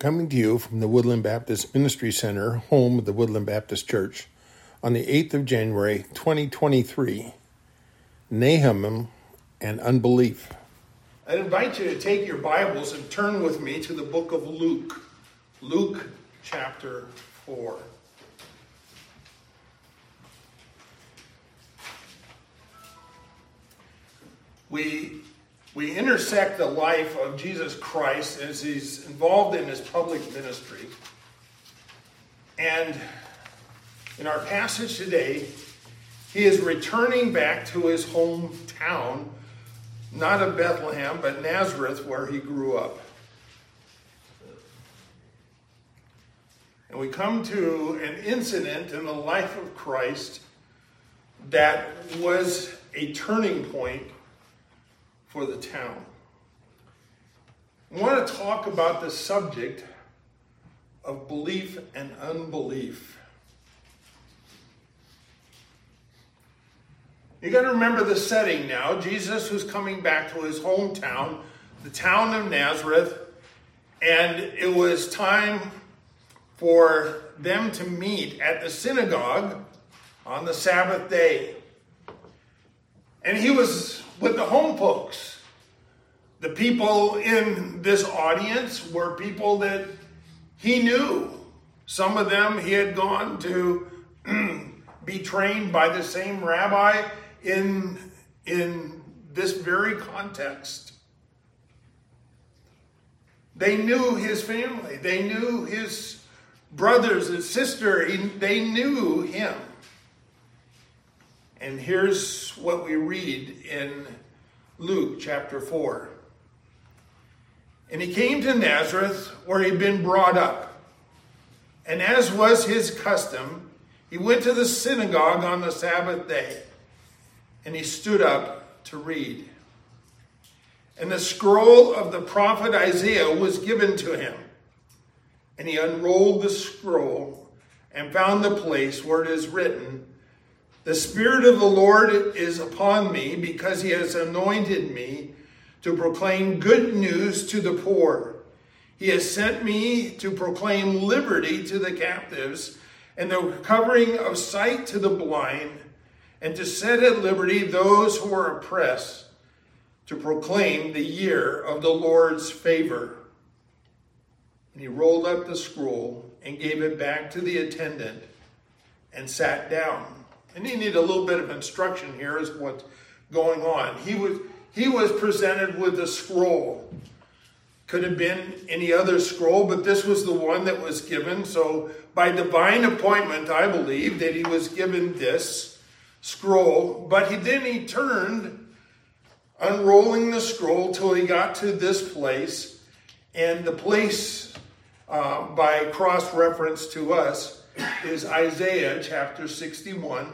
Coming to you from the Woodland Baptist Ministry Center, home of the Woodland Baptist Church, on the 8th of January 2023 Naaman and Unbelief. I invite you to take your Bibles and turn with me to the book of Luke, Luke chapter 4. We we intersect the life of Jesus Christ as he's involved in his public ministry. And in our passage today, he is returning back to his hometown, not of Bethlehem, but Nazareth, where he grew up. And we come to an incident in the life of Christ that was a turning point for the town. I want to talk about the subject of belief and unbelief. You got to remember the setting now. Jesus was coming back to his hometown, the town of Nazareth, and it was time for them to meet at the synagogue on the Sabbath day. And he was with the home folks. The people in this audience were people that he knew. Some of them he had gone to be trained by the same rabbi in, in this very context. They knew his family, they knew his brothers and sister, they knew him. And here's what we read in Luke chapter 4. And he came to Nazareth, where he'd been brought up. And as was his custom, he went to the synagogue on the Sabbath day. And he stood up to read. And the scroll of the prophet Isaiah was given to him. And he unrolled the scroll and found the place where it is written, the Spirit of the Lord is upon me because he has anointed me to proclaim good news to the poor. He has sent me to proclaim liberty to the captives and the recovering of sight to the blind, and to set at liberty those who are oppressed, to proclaim the year of the Lord's favor. And he rolled up the scroll and gave it back to the attendant and sat down. And you need a little bit of instruction here as what's going on. He was he was presented with a scroll. Could have been any other scroll, but this was the one that was given. So by divine appointment, I believe that he was given this scroll. But he then he turned, unrolling the scroll till he got to this place, and the place uh, by cross reference to us is Isaiah chapter 61,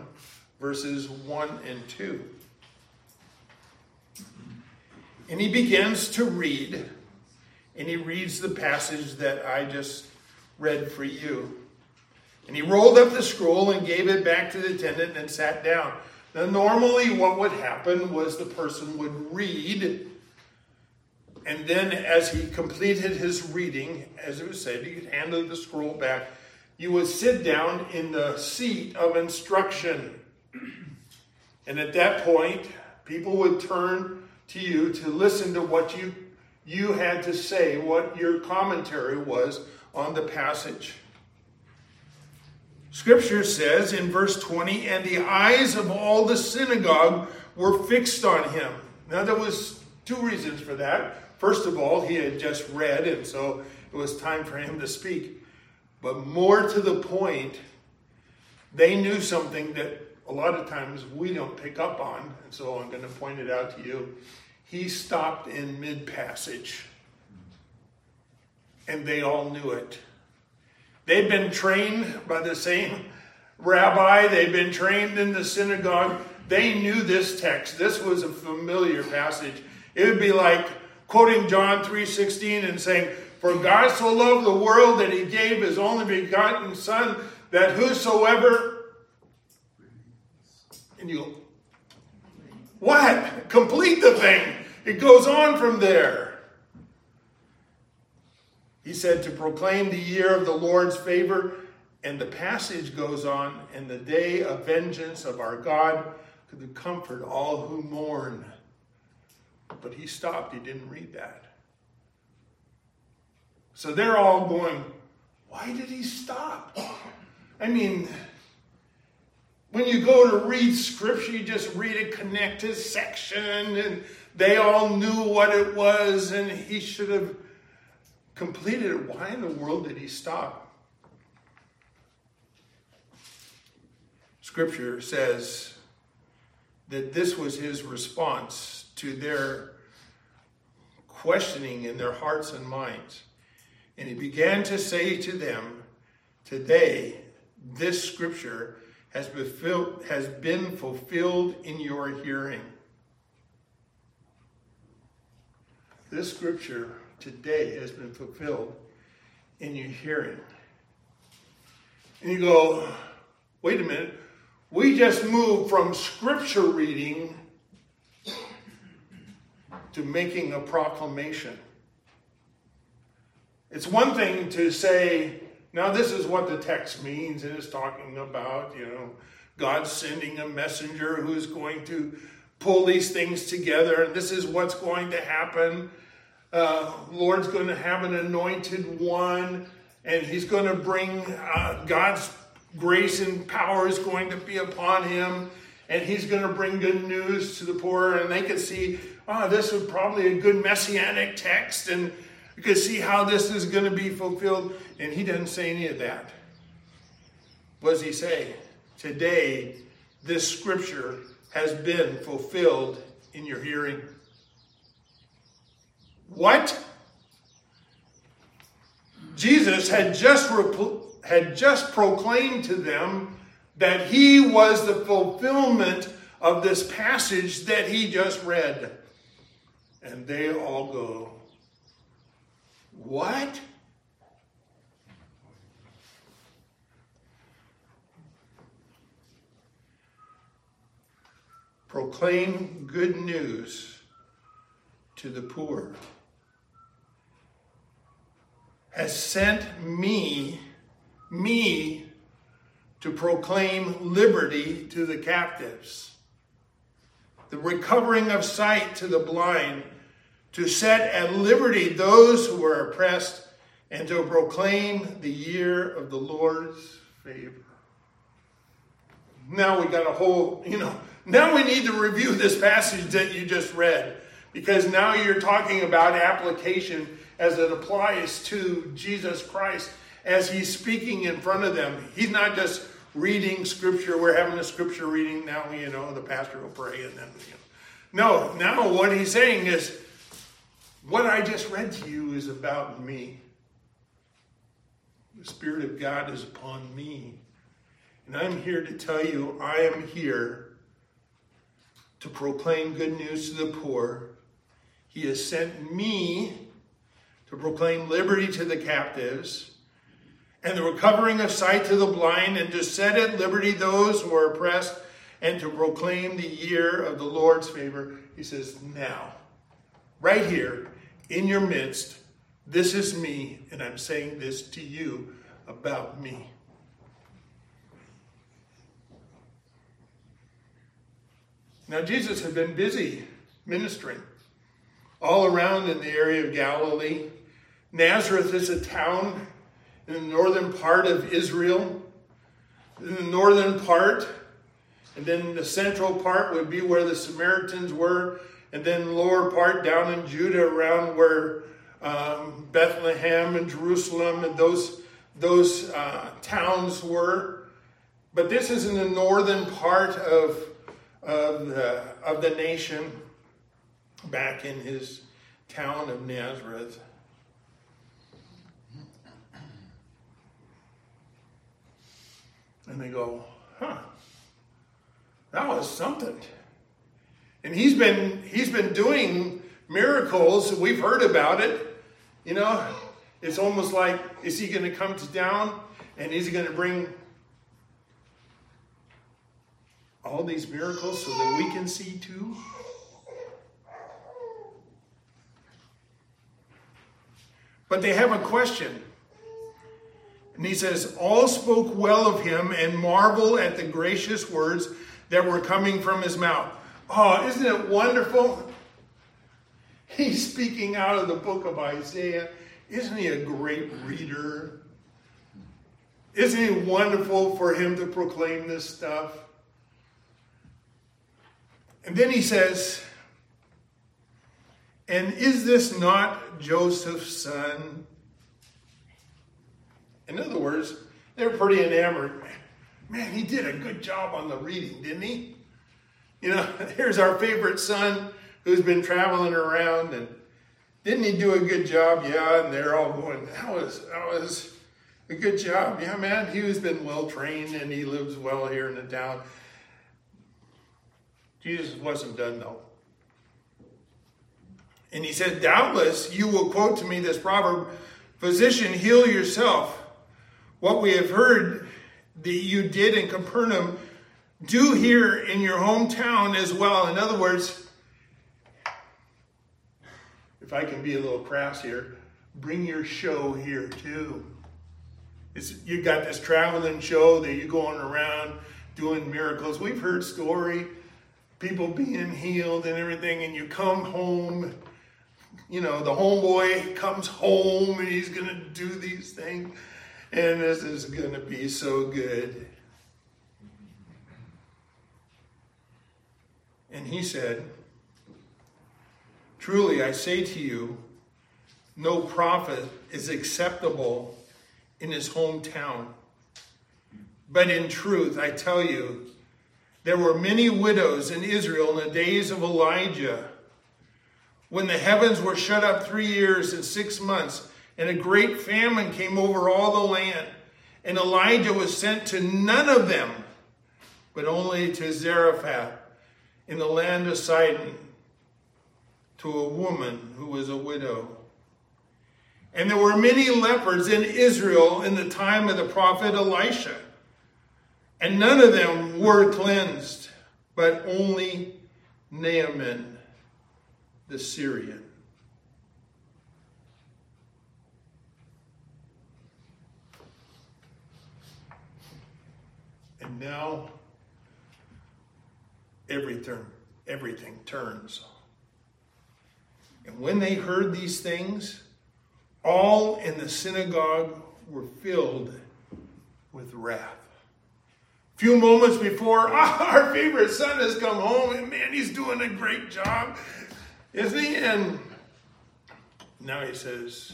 verses 1 and 2. And he begins to read, and he reads the passage that I just read for you. And he rolled up the scroll and gave it back to the attendant and sat down. Now, normally, what would happen was the person would read, and then as he completed his reading, as it was said, he could hand the scroll back. You would sit down in the seat of instruction. And at that point, people would turn to you to listen to what you, you had to say, what your commentary was on the passage. Scripture says in verse 20, and the eyes of all the synagogue were fixed on him. Now, there was two reasons for that. First of all, he had just read, and so it was time for him to speak. But more to the point, they knew something that a lot of times we don't pick up on, and so I'm going to point it out to you. He stopped in mid passage, and they all knew it. They'd been trained by the same rabbi, they'd been trained in the synagogue. They knew this text. This was a familiar passage. It would be like quoting John 3:16 and saying, "For God so loved the world that he gave his only begotten son that whosoever and you what? Complete the thing. It goes on from there. He said to proclaim the year of the Lord's favor. And the passage goes on, and the day of vengeance of our God to comfort all who mourn. But he stopped, he didn't read that. So they're all going, why did he stop? I mean, when you go to read scripture, you just read a connected section, and they all knew what it was, and he should have completed it. Why in the world did he stop? Scripture says that this was his response to their questioning in their hearts and minds. And he began to say to them, Today, this scripture has been, has been fulfilled in your hearing. This scripture today has been fulfilled in your hearing. And you go, wait a minute, we just moved from scripture reading to making a proclamation. It's one thing to say, now this is what the text means, and it's talking about, you know, God sending a messenger who's going to pull these things together, and this is what's going to happen. Uh, Lord's going to have an anointed one, and he's going to bring uh, God's grace and power is going to be upon him, and he's going to bring good news to the poor. And they could see, oh, this is probably a good messianic text, and you could see how this is going to be fulfilled. And he doesn't say any of that. What does he say? Today, this scripture has been fulfilled in your hearing. What? Jesus had just, had just proclaimed to them that he was the fulfillment of this passage that he just read. And they all go, What? Proclaim good news to the poor. Has sent me, me, to proclaim liberty to the captives, the recovering of sight to the blind, to set at liberty those who are oppressed, and to proclaim the year of the Lord's favor. Now we got a whole, you know, now we need to review this passage that you just read because now you're talking about application as it applies to Jesus Christ as he's speaking in front of them. He's not just reading scripture. We're having a scripture reading now, you know, the pastor will pray and then, you know. No, now what he's saying is, what I just read to you is about me. The Spirit of God is upon me. And I'm here to tell you, I am here to proclaim good news to the poor. He has sent me to proclaim liberty to the captives and the recovering of sight to the blind, and to set at liberty those who are oppressed, and to proclaim the year of the Lord's favor. He says, Now, right here in your midst, this is me, and I'm saying this to you about me. Now, Jesus had been busy ministering all around in the area of Galilee. Nazareth is a town in the northern part of Israel. In the northern part, and then the central part would be where the Samaritans were, and then lower part down in Judah around where um, Bethlehem and Jerusalem and those those uh, towns were. But this is in the northern part of of the, of the nation, back in his town of Nazareth. And they go, huh, that was something. And he's been he's been doing miracles. We've heard about it. You know, it's almost like, is he going to come to down and is he going to bring all these miracles so that we can see too? But they have a question. And he says, All spoke well of him and marvel at the gracious words that were coming from his mouth. Oh, isn't it wonderful? He's speaking out of the book of Isaiah. Isn't he a great reader? Isn't it wonderful for him to proclaim this stuff? And then he says, And is this not Joseph's son? In other words, they're pretty enamored. Man, he did a good job on the reading, didn't he? You know, here's our favorite son who's been traveling around and didn't he do a good job? Yeah, and they're all going, that was that was a good job. Yeah, man, he has been well trained and he lives well here in the town. Jesus wasn't done though. And he said, Doubtless you will quote to me this proverb, Physician, heal yourself. What we have heard that you did in Capernaum, do here in your hometown as well. In other words, if I can be a little crass here, bring your show here too. It's, you got this traveling show that you're going around doing miracles. We've heard story, people being healed and everything, and you come home. You know, the homeboy comes home and he's going to do these things. And this is going to be so good. And he said, Truly I say to you, no prophet is acceptable in his hometown. But in truth, I tell you, there were many widows in Israel in the days of Elijah, when the heavens were shut up three years and six months and a great famine came over all the land. And Elijah was sent to none of them, but only to Zarephath in the land of Sidon, to a woman who was a widow. And there were many lepers in Israel in the time of the prophet Elisha, and none of them were cleansed, but only Naaman the Syrian. And now everything, everything turns. And when they heard these things, all in the synagogue were filled with wrath. A few moments before, our favorite son has come home, and man, he's doing a great job, isn't he? And now he says,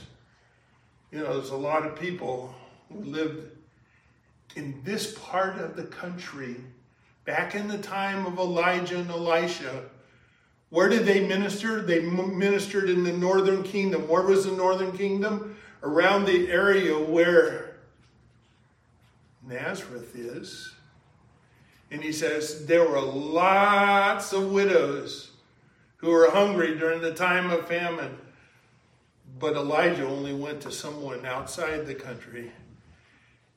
you know, there's a lot of people who lived in this part of the country, back in the time of Elijah and Elisha, where did they minister? They ministered in the northern kingdom. Where was the northern kingdom? Around the area where Nazareth is. And he says there were lots of widows who were hungry during the time of famine. But Elijah only went to someone outside the country.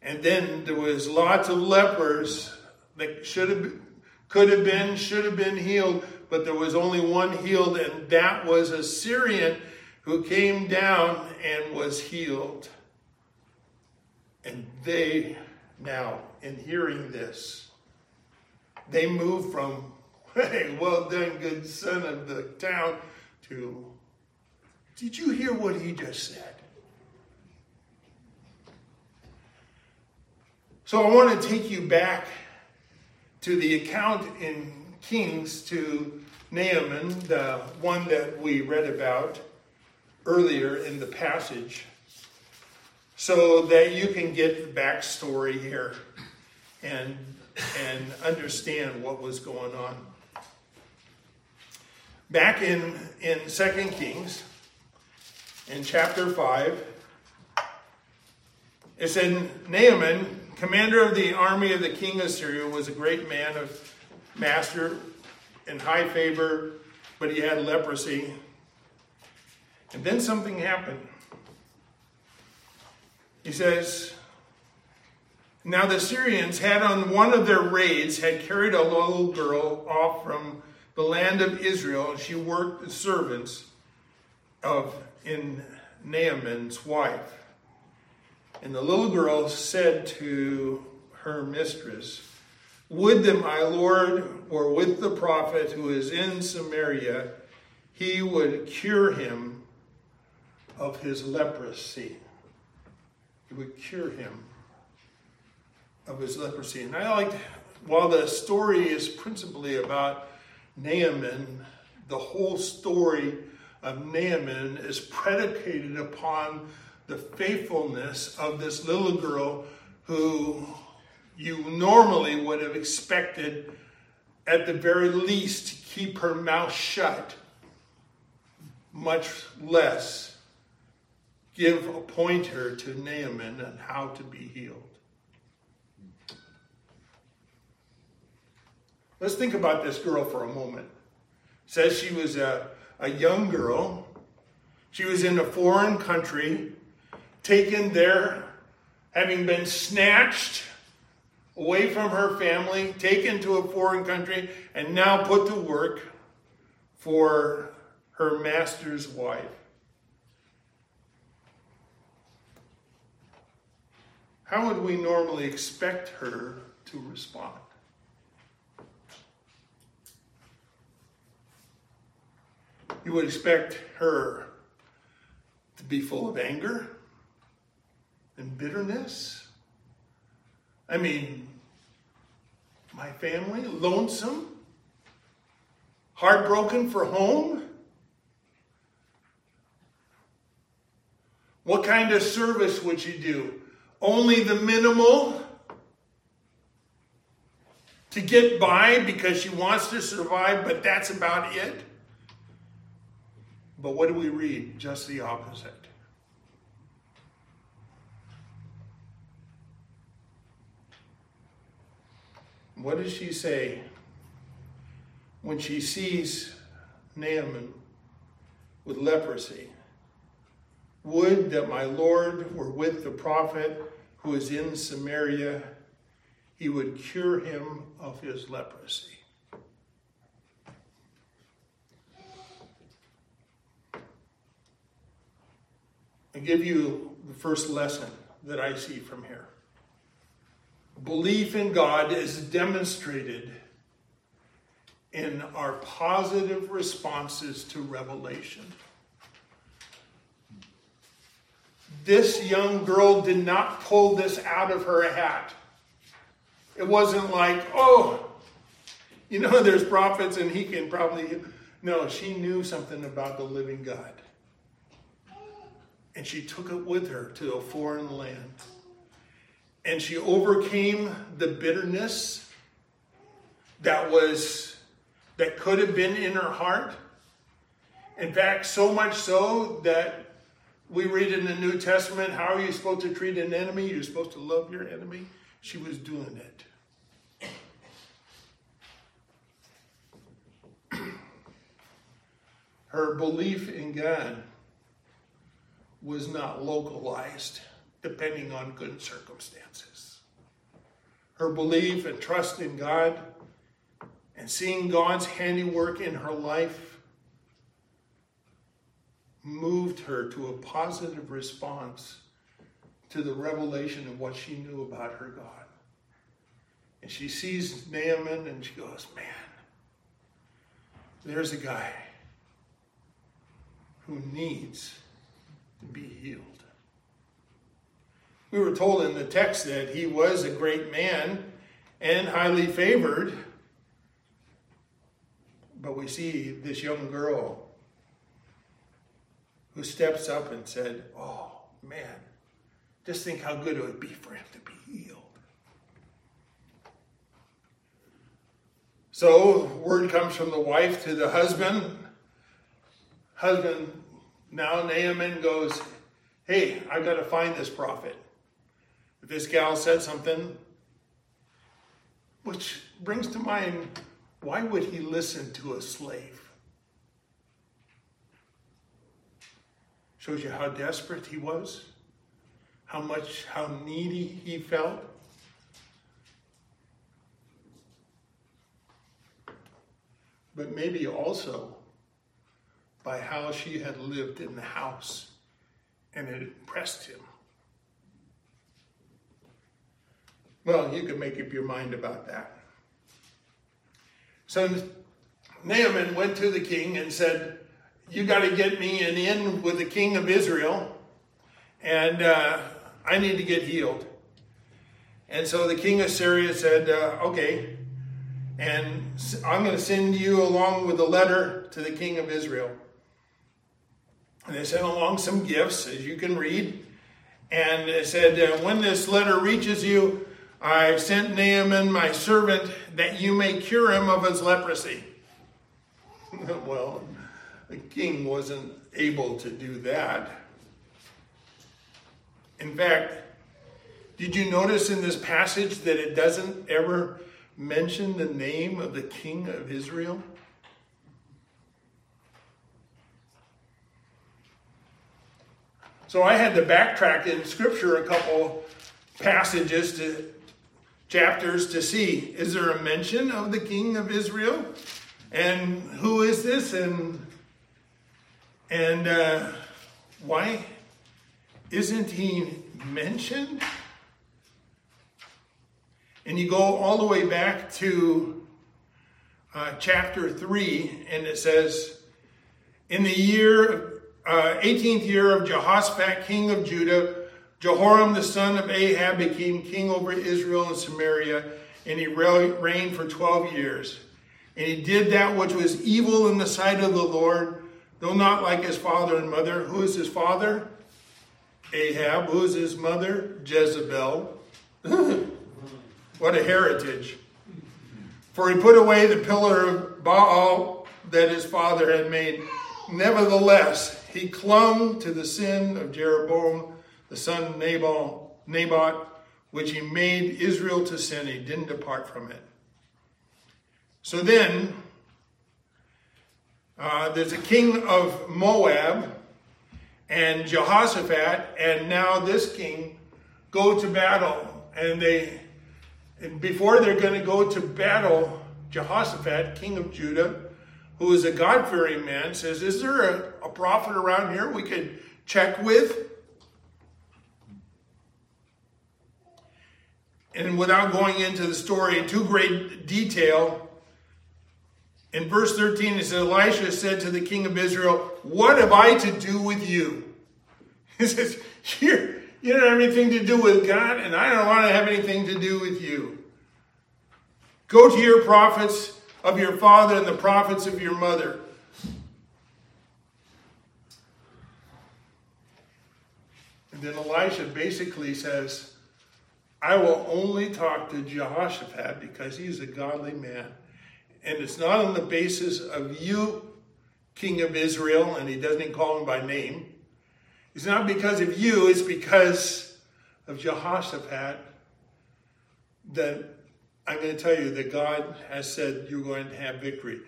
And then there was lots of lepers that should have, could have been, should have been healed, but there was only one healed, and that was a Syrian who came down and was healed. And they now, in hearing this, they move from, hey, well done, good son of the town, to, did you hear what he just said? So I want to take you back to the account in Kings to Naaman, the one that we read about earlier in the passage, so that you can get the backstory here and, and understand what was going on. Back in, in 2 Kings, in chapter 5, it said, Naaman commander of the army of the king of Syria, was a great man of master in high favor, but he had leprosy. And then something happened. He says, Now the Syrians had on one of their raids had carried a little girl off from the land of Israel, and she worked as servants of in Naaman's wife. And the little girl said to her mistress, Would that my Lord were with the prophet who is in Samaria, he would cure him of his leprosy. He would cure him of his leprosy. And I like, while the story is principally about Naaman, the whole story of Naaman is predicated upon the faithfulness of this little girl who you normally would have expected, at the very least, to keep her mouth shut, much less give a pointer to Naaman on how to be healed. Let's think about this girl for a moment. Says she was a, a young girl. She was in a foreign country, taken there, having been snatched away from her family, taken to a foreign country, and now put to work for her master's wife. How would we normally expect her to respond? You would expect her to be full of anger and bitterness. I mean, my family, lonesome, heartbroken for home. What kind of service would you do? Only the minimal to get by because she wants to survive, but that's about it? But what do we read? Just the opposite. What does she say when she sees Naaman with leprosy? Would that my Lord were with the prophet who is in Samaria, he would cure him of his leprosy. I give you the first lesson that I see from here. Belief in God is demonstrated in our positive responses to revelation. This young girl did not pull this out of her hat. It wasn't like, oh, you know, there's prophets and he can probably. No, she knew something about the living God and she took it with her to a foreign land. And she overcame the bitterness that was that could have been in her heart. In fact, so much so that we read in the New Testament, how are you supposed to treat an enemy? You're supposed to love your enemy. She was doing it. Her belief in God was not localized depending on good circumstances. Her belief and trust in God and seeing God's handiwork in her life moved her to a positive response to the revelation of what she knew about her God. And she sees Naaman and she goes, Man, there's a guy who needs to be healed. We were told in the text that he was a great man and highly favored. But we see this young girl who steps up and said, Oh, man, just think how good it would be for him to be healed. So, word comes from the wife to the husband. Husband now Naaman goes, Hey, I've got to find this prophet. This gal said something, which brings to mind why would he listen to a slave? Shows you how desperate he was, how much, how needy he felt. But maybe also by how she had lived in the house and it impressed him. Well, you can make up your mind about that. So Naaman went to the king and said, You got to get me an in with the king of Israel, and uh, I need to get healed. And so the king of Syria said, uh, Okay, and I'm going to send you along with a letter to the king of Israel. And they sent along some gifts, as you can read. And it said, uh, When this letter reaches you, I've sent Naaman, my servant, that you may cure him of his leprosy. well, the king wasn't able to do that. In fact, did you notice in this passage that it doesn't ever mention the name of the king of Israel? So I had to backtrack in scripture a couple passages to chapters to see is there a mention of the king of Israel? And who is this? And and uh, why isn't he mentioned? And you go all the way back to uh, chapter 3, and it says, In the year, uh, 18th year of Jehoshaphat, king of Judah, Jehoram the son of Ahab became king over Israel and Samaria, and he reigned for 12 years. And he did that which was evil in the sight of the Lord, though not like his father and mother. Who is his father? Ahab. Who is his mother? Jezebel. what a heritage. For he put away the pillar of Baal that his father had made. Nevertheless, he clung to the sin of Jeroboam, the son Nabal, Naboth, which he made Israel to sin. He didn't depart from it. So then, uh, there's a king of Moab and Jehoshaphat, and now this king go to battle. And they, and before they're going to go to battle, Jehoshaphat, king of Judah, who is a God fearing man, says, Is there a, a prophet around here we could check with? And without going into the story in too great detail, in verse 13, it says, Elisha said to the king of Israel, What have I to do with you? He says, you don't have anything to do with God, and I don't want to have anything to do with you. Go to your prophets of your father and the prophets of your mother. And then Elisha basically says, I will only talk to Jehoshaphat because he's a godly man and it's not on the basis of you, King of Israel, and he doesn't call him by name. It's not because of you, it's because of Jehoshaphat that I'm going to tell you that God has said you're going to have victory.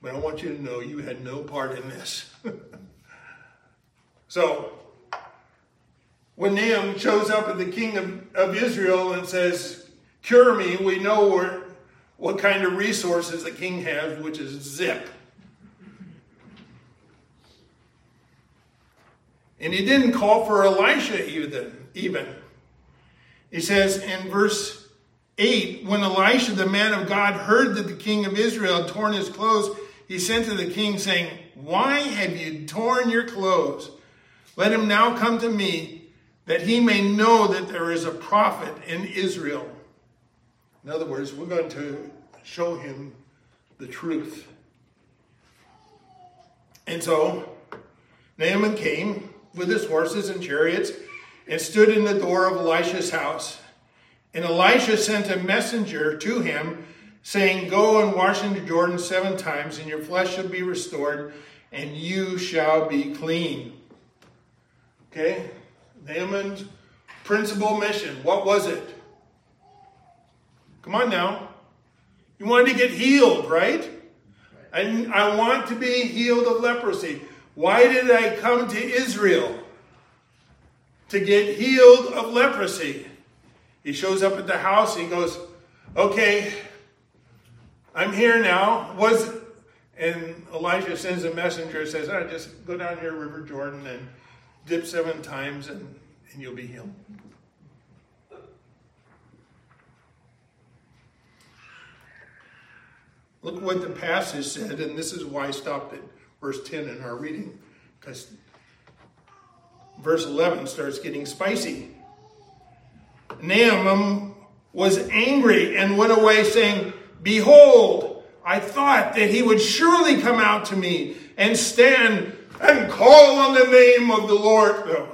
But I want you to know you had no part in this. so, when Naaman shows up at the king of, of Israel and says, Cure me, we know we're, what kind of resources the king has, which is zip. And he didn't call for Elisha even. even. He says in verse 8 When Elisha, the man of God, heard that the king of Israel had torn his clothes, he sent to the king, saying, Why have you torn your clothes? Let him now come to me, that he may know that there is a prophet in Israel. In other words, we're going to show him the truth. And so Naaman came with his horses and chariots and stood in the door of Elisha's house. And Elisha sent a messenger to him, saying, Go and wash in the Jordan seven times, and your flesh shall be restored, and you shall be clean. Okay? Naaman's principal mission. What was it? Come on now. You wanted to get healed, right? And I want to be healed of leprosy. Why did I come to Israel? To get healed of leprosy. He shows up at the house. He goes, Okay, I'm here now. Was and Elijah sends a messenger says, oh, just go down here, River Jordan, and dip seven times and, and you'll be healed. Look what the passage said, and this is why I stopped at verse 10 in our reading, because verse 11 starts getting spicy. Naaman was angry and went away, saying, Behold, I thought that he would surely come out to me and stand and call on the name of the Lord,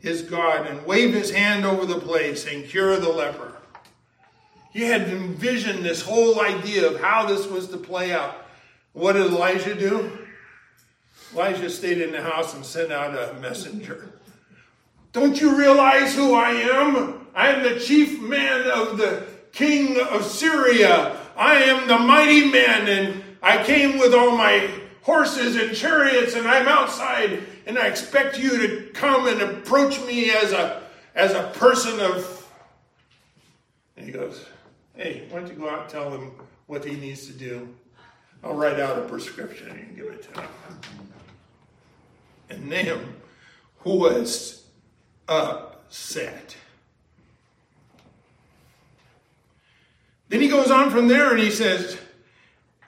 his God, and wave his hand over the place and cure the leper. He had envisioned this whole idea of how this was to play out. What did Elijah do? Elijah stayed in the house and sent out a messenger. Don't you realize who I am? I am the chief man of the king of Syria. I am the mighty man, and I came with all my horses and chariots, and I'm outside, and I expect you to come and approach me as a as a person of. And he goes, Hey, why don't you go out and tell him what he needs to do? I'll write out a prescription and give it to him. And Naaman, was upset. Then he goes on from there and he says,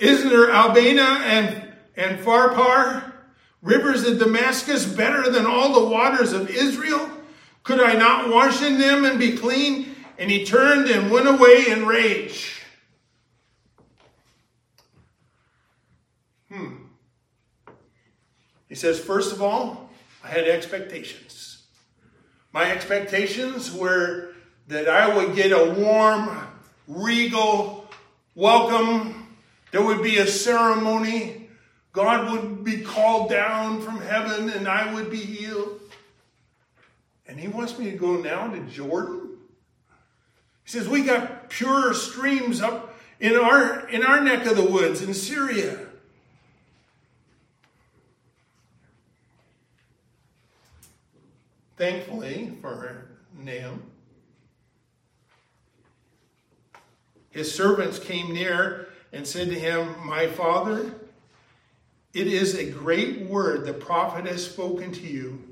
Isn't there Abana and, and Pharpar, rivers of Damascus, better than all the waters of Israel? Could I not wash in them and be clean? And he turned and went away in rage. Hmm. He says, first of all, I had expectations. My expectations were that I would get a warm, regal welcome. There would be a ceremony. God would be called down from heaven and I would be healed. And he wants me to go now to Jordan he says, We got pure streams up in our, in our neck of the woods in Syria. Thankfully for Naaman, his servants came near and said to him, My father, it is a great word the prophet has spoken to you.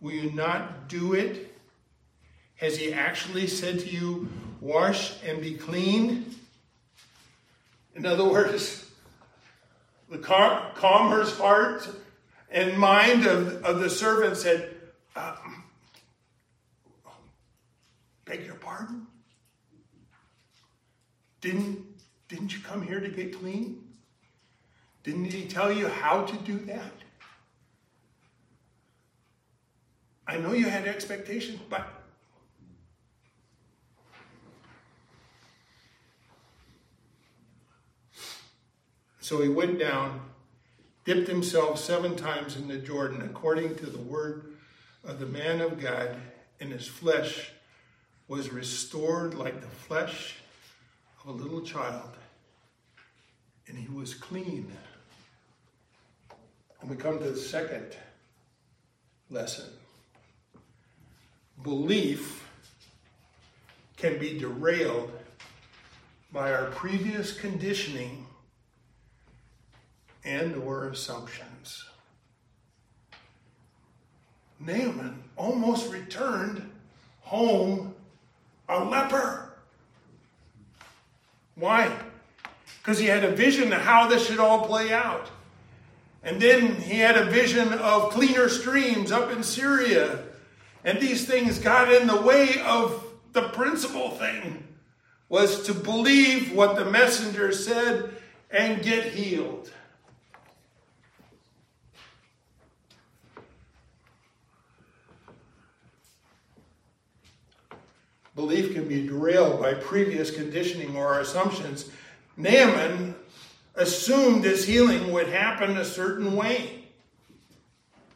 Will you not do it? Has he actually said to you, wash and be clean? In other words, the car, calmer's heart and mind of, of the servant said, um, Beg your pardon? Didn't, didn't you come here to get clean? Didn't he tell you how to do that? I know you had expectations, but So he went down, dipped himself seven times in the Jordan, according to the word of the man of God, and his flesh was restored like the flesh of a little child, and he was clean. We come to the second lesson. Belief can be derailed by our previous conditioning and or assumptions. Naaman almost returned home a leper. Why? Because he had a vision of how this should all play out. And then he had a vision of cleaner streams up in Syria. And these things got in the way of the principal thing was to believe what the messenger said and get healed. Belief can be derailed by previous conditioning or assumptions. Naaman assumed his healing would happen a certain way.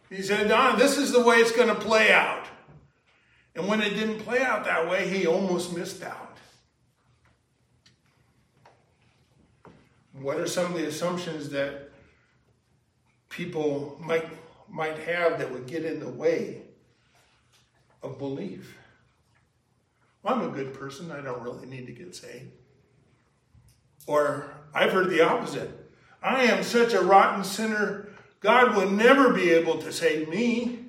He said, ah, this is the way it's going to play out. And when it didn't play out that way, he almost missed out. What are some of the assumptions that people might, might have that would get in the way of belief? I'm a good person. I don't really need to get saved. Or I've heard the opposite. I am such a rotten sinner. God will never be able to save me.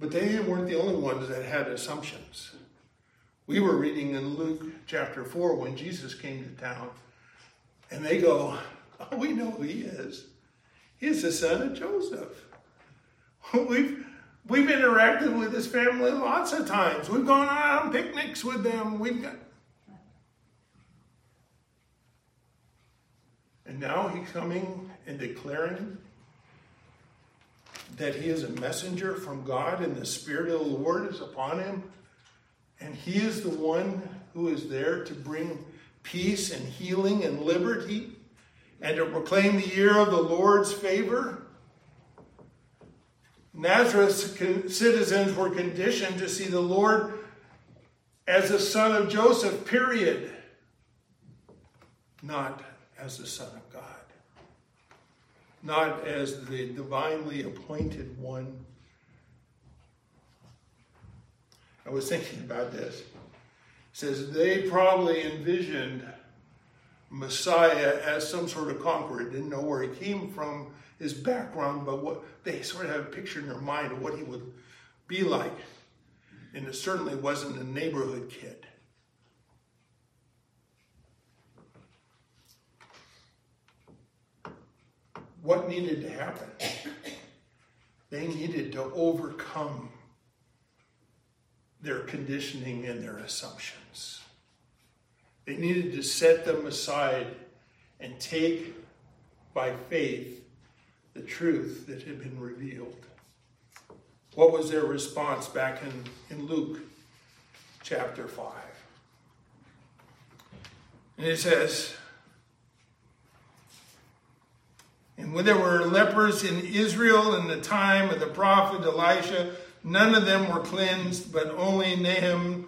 But they weren't the only ones that had assumptions. We were reading in Luke chapter 4 when Jesus came to town, and they go, Oh, we know who he is. He's the son of Joseph. We've, we've interacted with his family lots of times. We've gone on picnics with them. We've got. And now he's coming and declaring that he is a messenger from God and the Spirit of the Lord is upon him. And he is the one who is there to bring peace and healing and liberty and to proclaim the year of the Lord's favor. Nazareth's citizens were conditioned to see the Lord as the son of Joseph, period, not as the son of God, not as the divinely appointed one. I was thinking about this. It says they probably envisioned Messiah as some sort of conqueror. Didn't know where he came from, his background, but what they sort of have a picture in their mind of what he would be like. And it certainly wasn't a neighborhood kid. What needed to happen? They needed to overcome their conditioning and their assumptions. They needed to set them aside and take by faith the truth that had been revealed. What was their response back in, in Luke chapter 5? And it says, And when there were lepers in Israel in the time of the prophet Elisha, none of them were cleansed, but only Naaman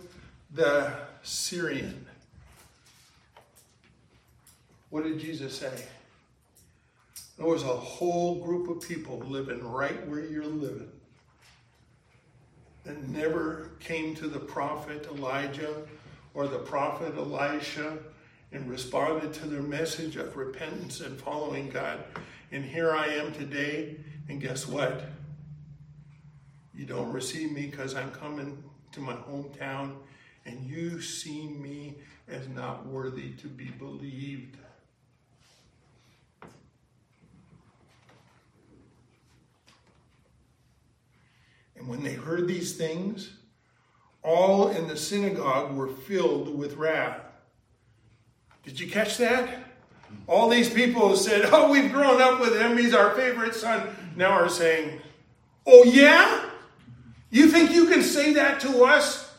the Syrian. What did Jesus say? There was a whole group of people living right where you're living that never came to the prophet Elijah or the prophet Elisha and responded to their message of repentance and following God. And here I am today, and guess what? You don't receive me because I'm coming to my hometown, and you see me as not worthy to be believed. And when they heard these things, all in the synagogue were filled with wrath. Did you catch that? All these people who said, Oh, we've grown up with him, he's our favorite son, now are saying, Oh, yeah? You think you can say that to us?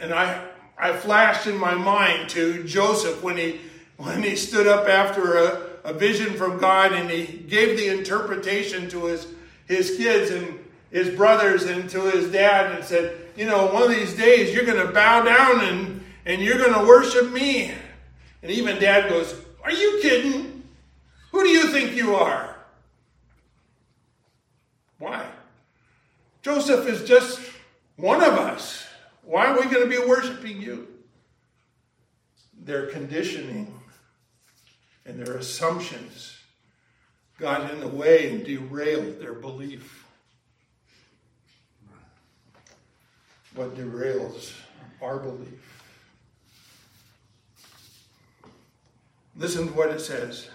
And I, I flashed in my mind to Joseph when he, when he stood up after a, a vision from God and he gave the interpretation to his, his kids. And his brothers and to his dad and said, You know, one of these days you're going to bow down and, and you're going to worship me. And even dad goes, Are you kidding? Who do you think you are? Why? Joseph is just one of us. Why are we going to be worshiping you? Their conditioning and their assumptions got in the way and derailed their belief. What derails our belief. Listen to what it says.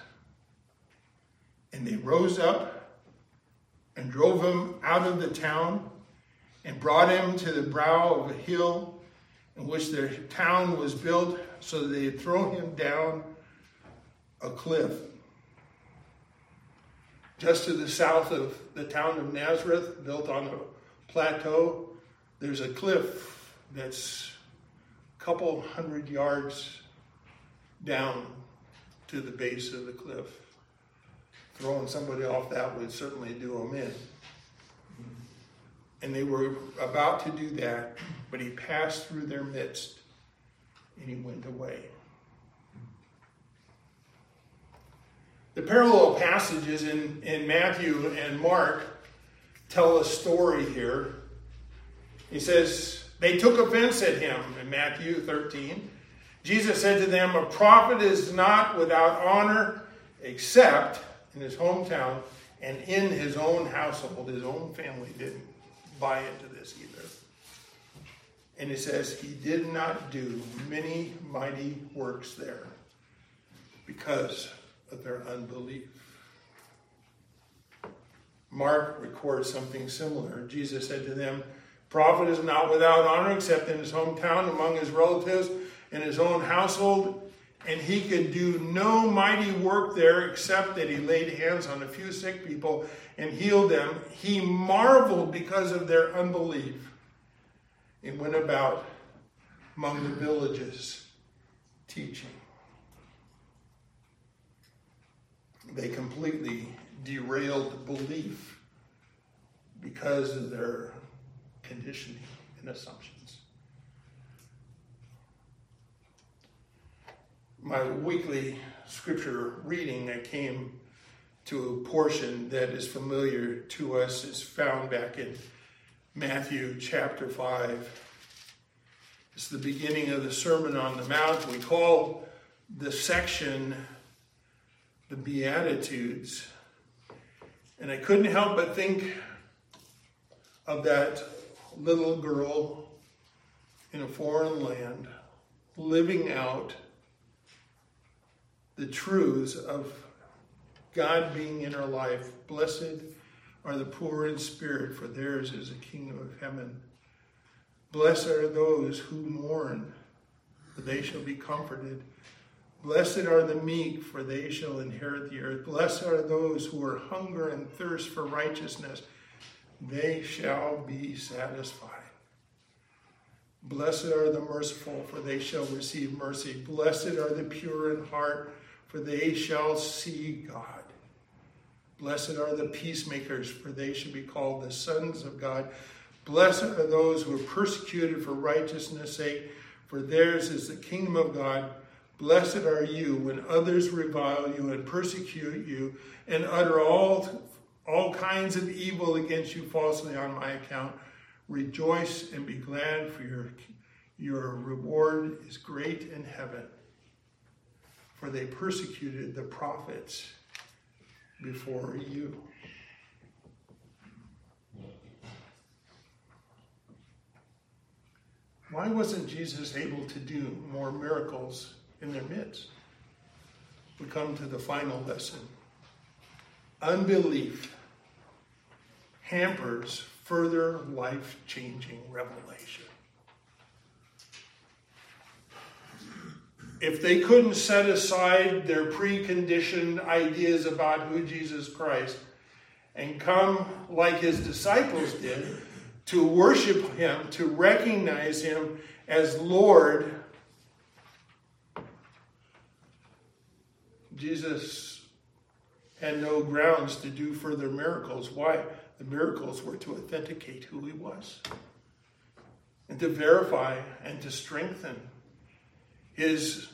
And they rose up and drove him out of the town and brought him to the brow of a hill in which their town was built, so that they had thrown him down a cliff. Just to the south of the town of Nazareth, built on a plateau, there's a cliff that's a couple hundred yards down to the base of the cliff. Throwing somebody off that would certainly do them in. And they were about to do that, but he passed through their midst and he went away. The parallel passages in, in Matthew and Mark tell a story here he says, They took offense at him in Matthew 13 Jesus said to them, A prophet is not without honor except in his hometown and in his own household. His own family didn't buy into this either. And he says, He did not do many mighty works there because of their unbelief. Mark records something similar. Jesus said to them, Prophet is not without honor except in his hometown, among his relatives, in his own household. And he could do no mighty work there except that he laid hands on a few sick people and healed them. He marveled because of their unbelief and went about among the villages teaching. They completely derailed belief because of their conditioning and assumptions. My weekly scripture reading, I came to a portion that is familiar to us. It's found back in Matthew chapter 5. It's the beginning of the Sermon on the Mount. We call the section the Beatitudes. And I couldn't help but think of that little girl in a foreign land living out the truths of God being in her life. Blessed are the poor in spirit, for theirs is the kingdom of heaven. Blessed are those who mourn, for they shall be comforted. Blessed are the meek, for they shall inherit the earth. Blessed are those who are hunger and thirst for righteousness, they shall be satisfied. Blessed are the merciful, for they shall receive mercy. Blessed are the pure in heart, for they shall see God. Blessed are the peacemakers, for they shall be called the sons of God. Blessed are those who are persecuted for righteousness' sake, for theirs is the kingdom of God. Blessed are you when others revile you and persecute you and utter all, all kinds of evil against you falsely on my account. Rejoice and be glad, for your, your reward is great in heaven. For they persecuted the prophets before you. Why wasn't Jesus able to do more miracles in their midst. We come to the final lesson. Unbelief hampers further life changing revelation. If they couldn't set aside their preconditioned ideas about who Jesus Christ and come like his disciples did to worship him, to recognize him as Lord Jesus had no grounds to do further miracles. Why? The miracles were to authenticate who he was and to verify and to strengthen his,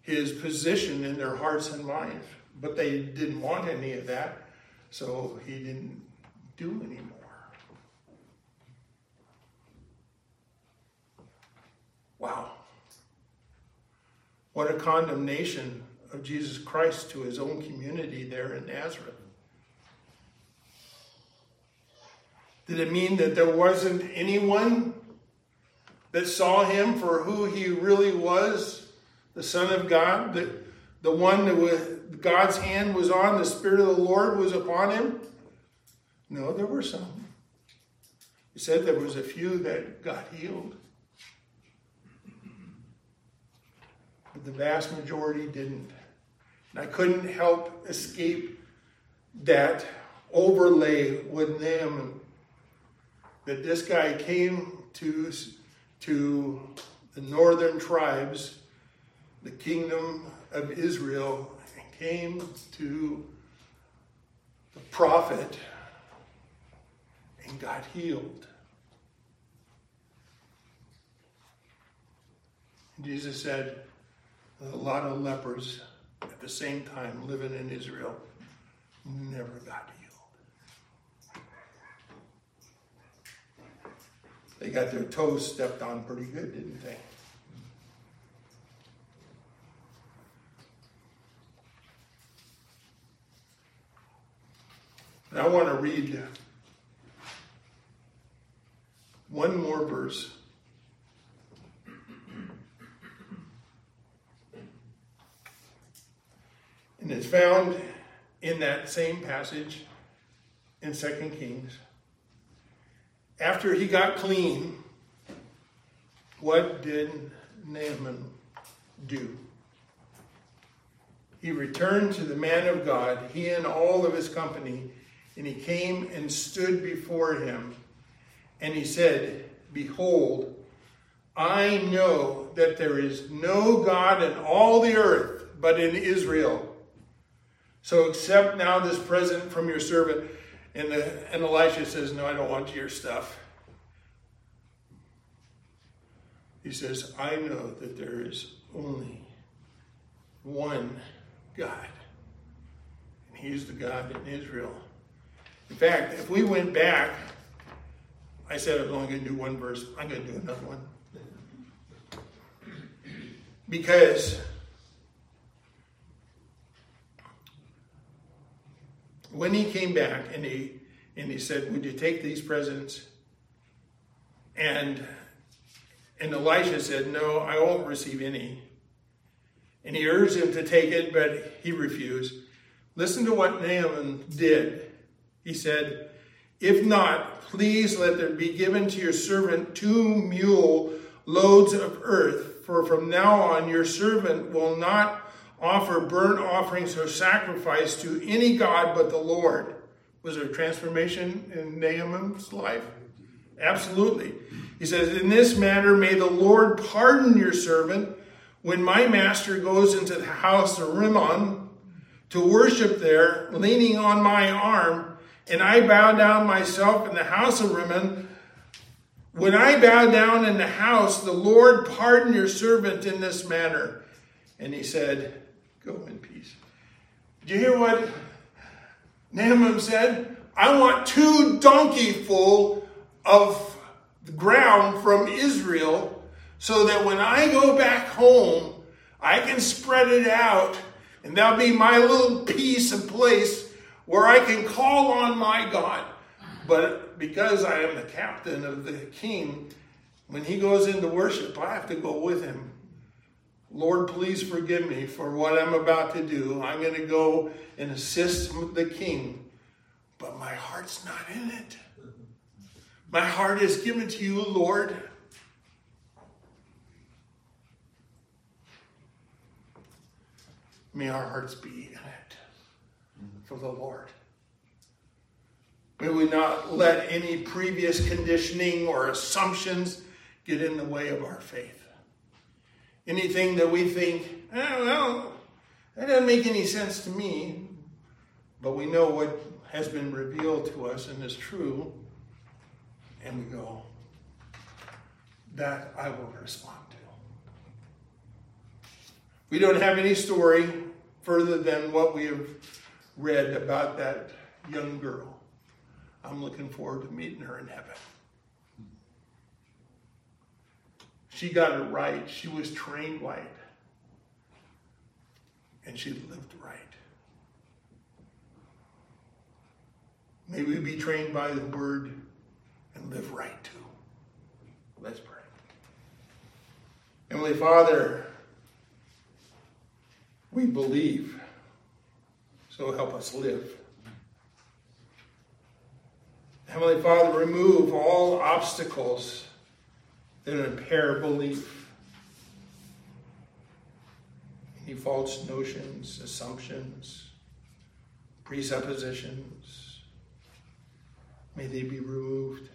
his position in their hearts and minds. But they didn't want any of that, so he didn't do any more. Wow. What a condemnation of Jesus Christ to his own community there in Nazareth? Did it mean that there wasn't anyone that saw him for who he really was, the Son of God, the, the one that was, God's hand was on, the Spirit of the Lord was upon him? No, there were some. He said there was a few that got healed. But the vast majority didn't. And I couldn't help escape that overlay with them that this guy came to, to the northern tribes, the kingdom of Israel, and came to the prophet and got healed. Jesus said, a lot of lepers at the same time living in Israel never got healed. They got their toes stepped on pretty good, didn't they? I want to read one more verse And it's found in that same passage in Second Kings. After he got clean, what did Naaman do? He returned to the man of God, he and all of his company, and he came and stood before him. And he said, Behold, I know that there is no God in all the earth but in Israel. So accept now this present from your servant. And, the, and Elisha says, No, I don't want your stuff. He says, I know that there is only one God. And He's the God in Israel. In fact, if we went back, I said I was only going to do one verse. I'm going to do another one. Because when he came back and he and he said, "Would you take these presents?" and and Elisha said, "No, I won't receive any." And he urged him to take it, but he refused. Listen to what Naaman did. He said, "If not, please let there be given to your servant two mule loads of earth, for from now on your servant will not offer burnt offerings or sacrifice to any God but the Lord. Was there a transformation in Naaman's life? Absolutely. He says, In this manner may the Lord pardon your servant when my master goes into the house of Rimmon to worship there, leaning on my arm, and I bow down myself in the house of Rimmon. When I bow down in the house, the Lord pardon your servant in this manner. And he said, Go in peace. Do you hear what Naaman said? I want two donkey full of ground from Israel so that when I go back home, I can spread it out and that'll be my little piece of place where I can call on my God. But because I am the captain of the king, when he goes into worship, I have to go with him Lord, please forgive me for what I'm about to do. I'm going to go and assist the king, but my heart's not in it. My heart is given to you, Lord. May our hearts be in it for the Lord. May we not let any previous conditioning or assumptions get in the way of our faith anything that we think, oh, well, that doesn't make any sense to me, but we know what has been revealed to us and is true, and we go, that I will respond to. We don't have any story further than what we have read about that young girl. I'm looking forward to meeting her in heaven. She got it right. She was trained right. And she lived right. May we be trained by the word and live right too. Let's pray. Heavenly Father, we believe, so help us live. Heavenly Father, remove all obstacles that impair belief. Any false notions, assumptions, presuppositions, may they be removed.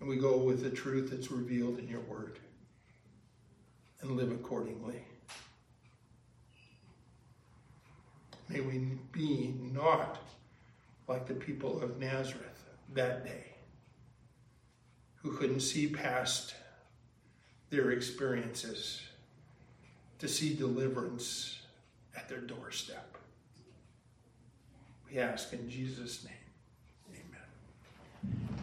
And we go with the truth that's revealed in your word and live accordingly. May we be not like the people of Nazareth that day who couldn't see past their experiences to see deliverance at their doorstep. We ask in Jesus' name, amen.